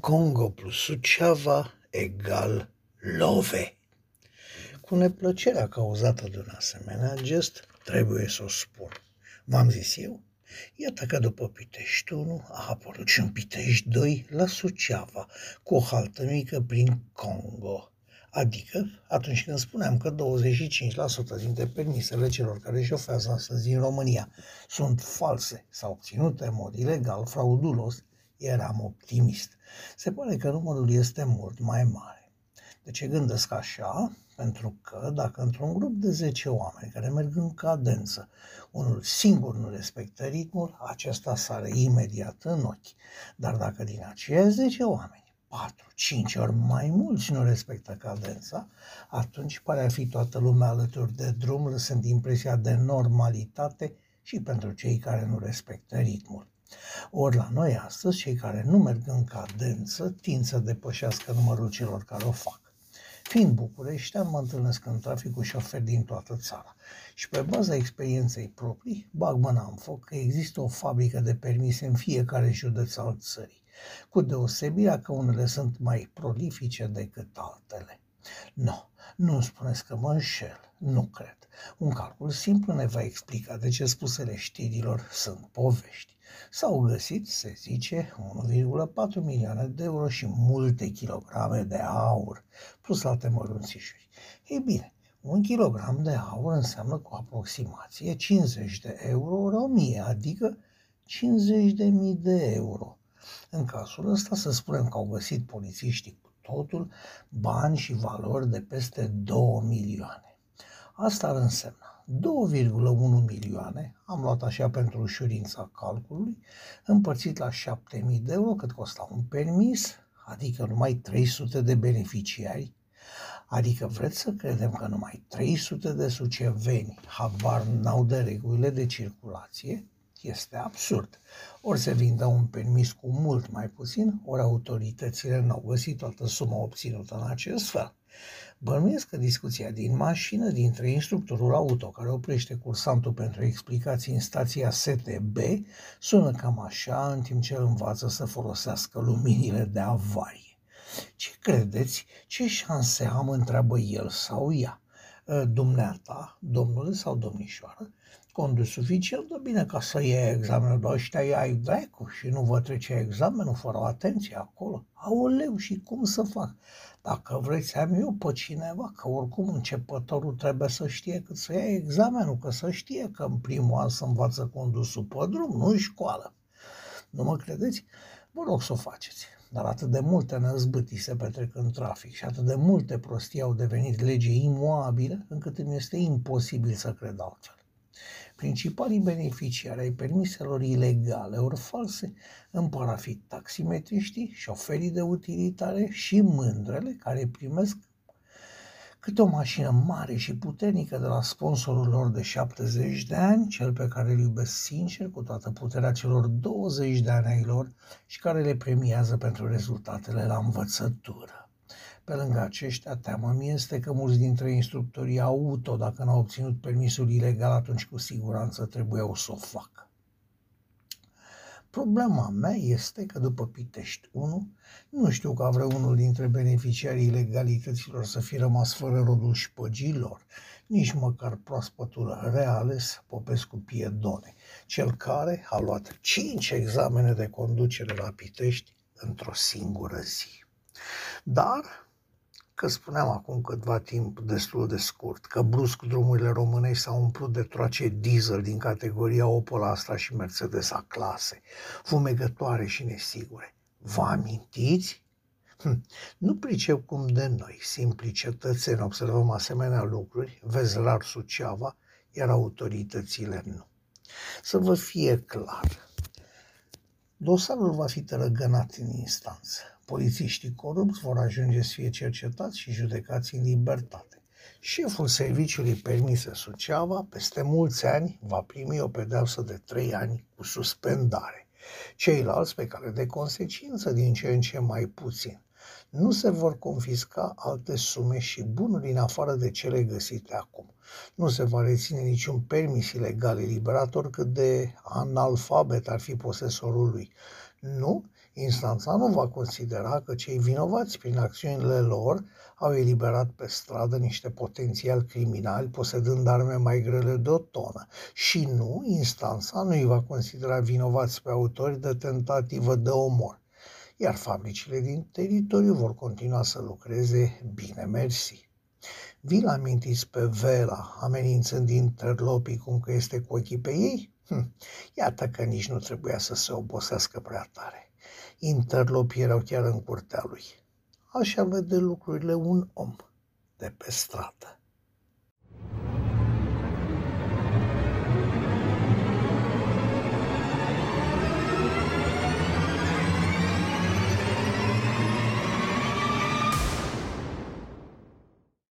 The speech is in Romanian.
Congo plus Suceava egal love. Cu neplăcerea cauzată de un asemenea gest, trebuie să o spun. V-am zis eu? Iată că după Pitești 1 a apărut și un Pitești 2 la Suceava, cu o haltă mică prin Congo. Adică, atunci când spuneam că 25% dintre permisele celor care șofează astăzi în România sunt false sau obținute în mod ilegal, fraudulos, eram optimist. Se pare că numărul este mult mai mare. De ce gândesc așa? Pentru că dacă într-un grup de 10 oameni care merg în cadență, unul singur nu respectă ritmul, acesta sare imediat în ochi. Dar dacă din aceia 10 oameni 4-5 ori mai mulți nu respectă cadența, atunci pare a fi toată lumea alături de drum, lăsând impresia de normalitate și pentru cei care nu respectă ritmul. Ori la noi astăzi, cei care nu merg în cadență tind să depășească numărul celor care o fac. Fiind bucureștean, mă întâlnesc în trafic cu șoferi din toată țara și pe baza experienței proprii, bag mâna în foc că există o fabrică de permise în fiecare județ al țării, cu deosebirea că unele sunt mai prolifice decât altele. Nu, nu spuneți că mă înșel, nu cred. Un calcul simplu ne va explica de ce spusele știrilor sunt povești. S-au găsit, se zice, 1,4 milioane de euro și multe kilograme de aur, plus alte mărunțișuri. Ei bine, un kilogram de aur înseamnă cu aproximație 50 de euro ori 1000, adică 50 de mii de euro. În cazul ăsta să spunem că au găsit polițiștii cu totul bani și valori de peste 2 milioane. Asta ar însemna 2,1 milioane, am luat așa pentru ușurința calculului, împărțit la 7.000 de euro cât costa un permis, adică numai 300 de beneficiari, adică vreți să credem că numai 300 de suceveni habar n-au de regulile de circulație? Este absurd. Ori se vindă un permis cu mult mai puțin, ori autoritățile n-au găsit toată suma obținută în acest fel. Bănuiesc că discuția din mașină dintre instructorul auto care oprește cursantul pentru explicații în stația STB sună cam așa în timp ce îl învață să folosească luminile de avarie. Ce credeți? Ce șanse am, întreabă el sau ea? Ă, dumneata, domnule sau domnișoară, condus suficient de bine ca să iei examenul, dar ăștia ai dracu și nu vă trece examenul fără atenție acolo. Aoleu, și cum să fac? Dacă vreți, am eu pe cineva, că oricum începătorul trebuie să știe cât să ia examenul, că să știe că în primul an să învață condusul pe drum, nu în școală. Nu mă credeți? Vă rog să o faceți. Dar atât de multe năzbâtii se petrec în trafic și atât de multe prostii au devenit lege imoabile, încât îmi este imposibil să cred altfel. Principalii beneficiari ai permiselor ilegale ori false împar a fi taximetriștii, șoferii de utilitare și mândrele care primesc câte o mașină mare și puternică de la sponsorul lor de 70 de ani, cel pe care îl iubesc sincer cu toată puterea celor 20 de ani ai lor și care le premiază pentru rezultatele la învățătură. Pe lângă aceștia, teama mie este că mulți dintre instructorii auto, dacă n-au obținut permisul ilegal, atunci cu siguranță trebuiau să o facă. Problema mea este că după Pitești 1, nu știu că vreunul dintre beneficiarii ilegalităților să fi rămas fără rodul șpăgilor, nici măcar proaspătul reales Popescu Piedone, cel care a luat 5 examene de conducere la Pitești într-o singură zi. Dar că spuneam acum câtva timp destul de scurt, că brusc drumurile românești s-au umplut de troace diesel din categoria Opel Astra și Mercedes A clase, fumegătoare și nesigure. Vă amintiți? Hm. Nu pricep cum de noi, simpli cetățeni, observăm asemenea lucruri, vezi rar Suceava, iar autoritățile nu. Să vă fie clar, dosarul va fi tărăgănat în instanță polițiștii corupți vor ajunge să fie cercetați și judecați în libertate. Șeful serviciului permise Suceava, peste mulți ani, va primi o pedeapsă de trei ani cu suspendare. Ceilalți, pe care de consecință, din ce în ce mai puțin. Nu se vor confisca alte sume și bunuri în afară de cele găsite acum. Nu se va reține niciun permis ilegal eliberat, oricât de analfabet ar fi posesorul lui. Nu, Instanța nu va considera că cei vinovați prin acțiunile lor au eliberat pe stradă niște potențial criminali posedând arme mai grele de o tonă și nu, instanța nu îi va considera vinovați pe autori de tentativă de omor, iar fabricile din teritoriu vor continua să lucreze bine mersi. Vi-l amintiți pe Vela amenințând interlopii cum că este cu ochii pe ei? Hm, iată că nici nu trebuia să se obosească prea tare. Interlopii erau chiar în curtea lui. Așa vede lucrurile un om de pe stradă.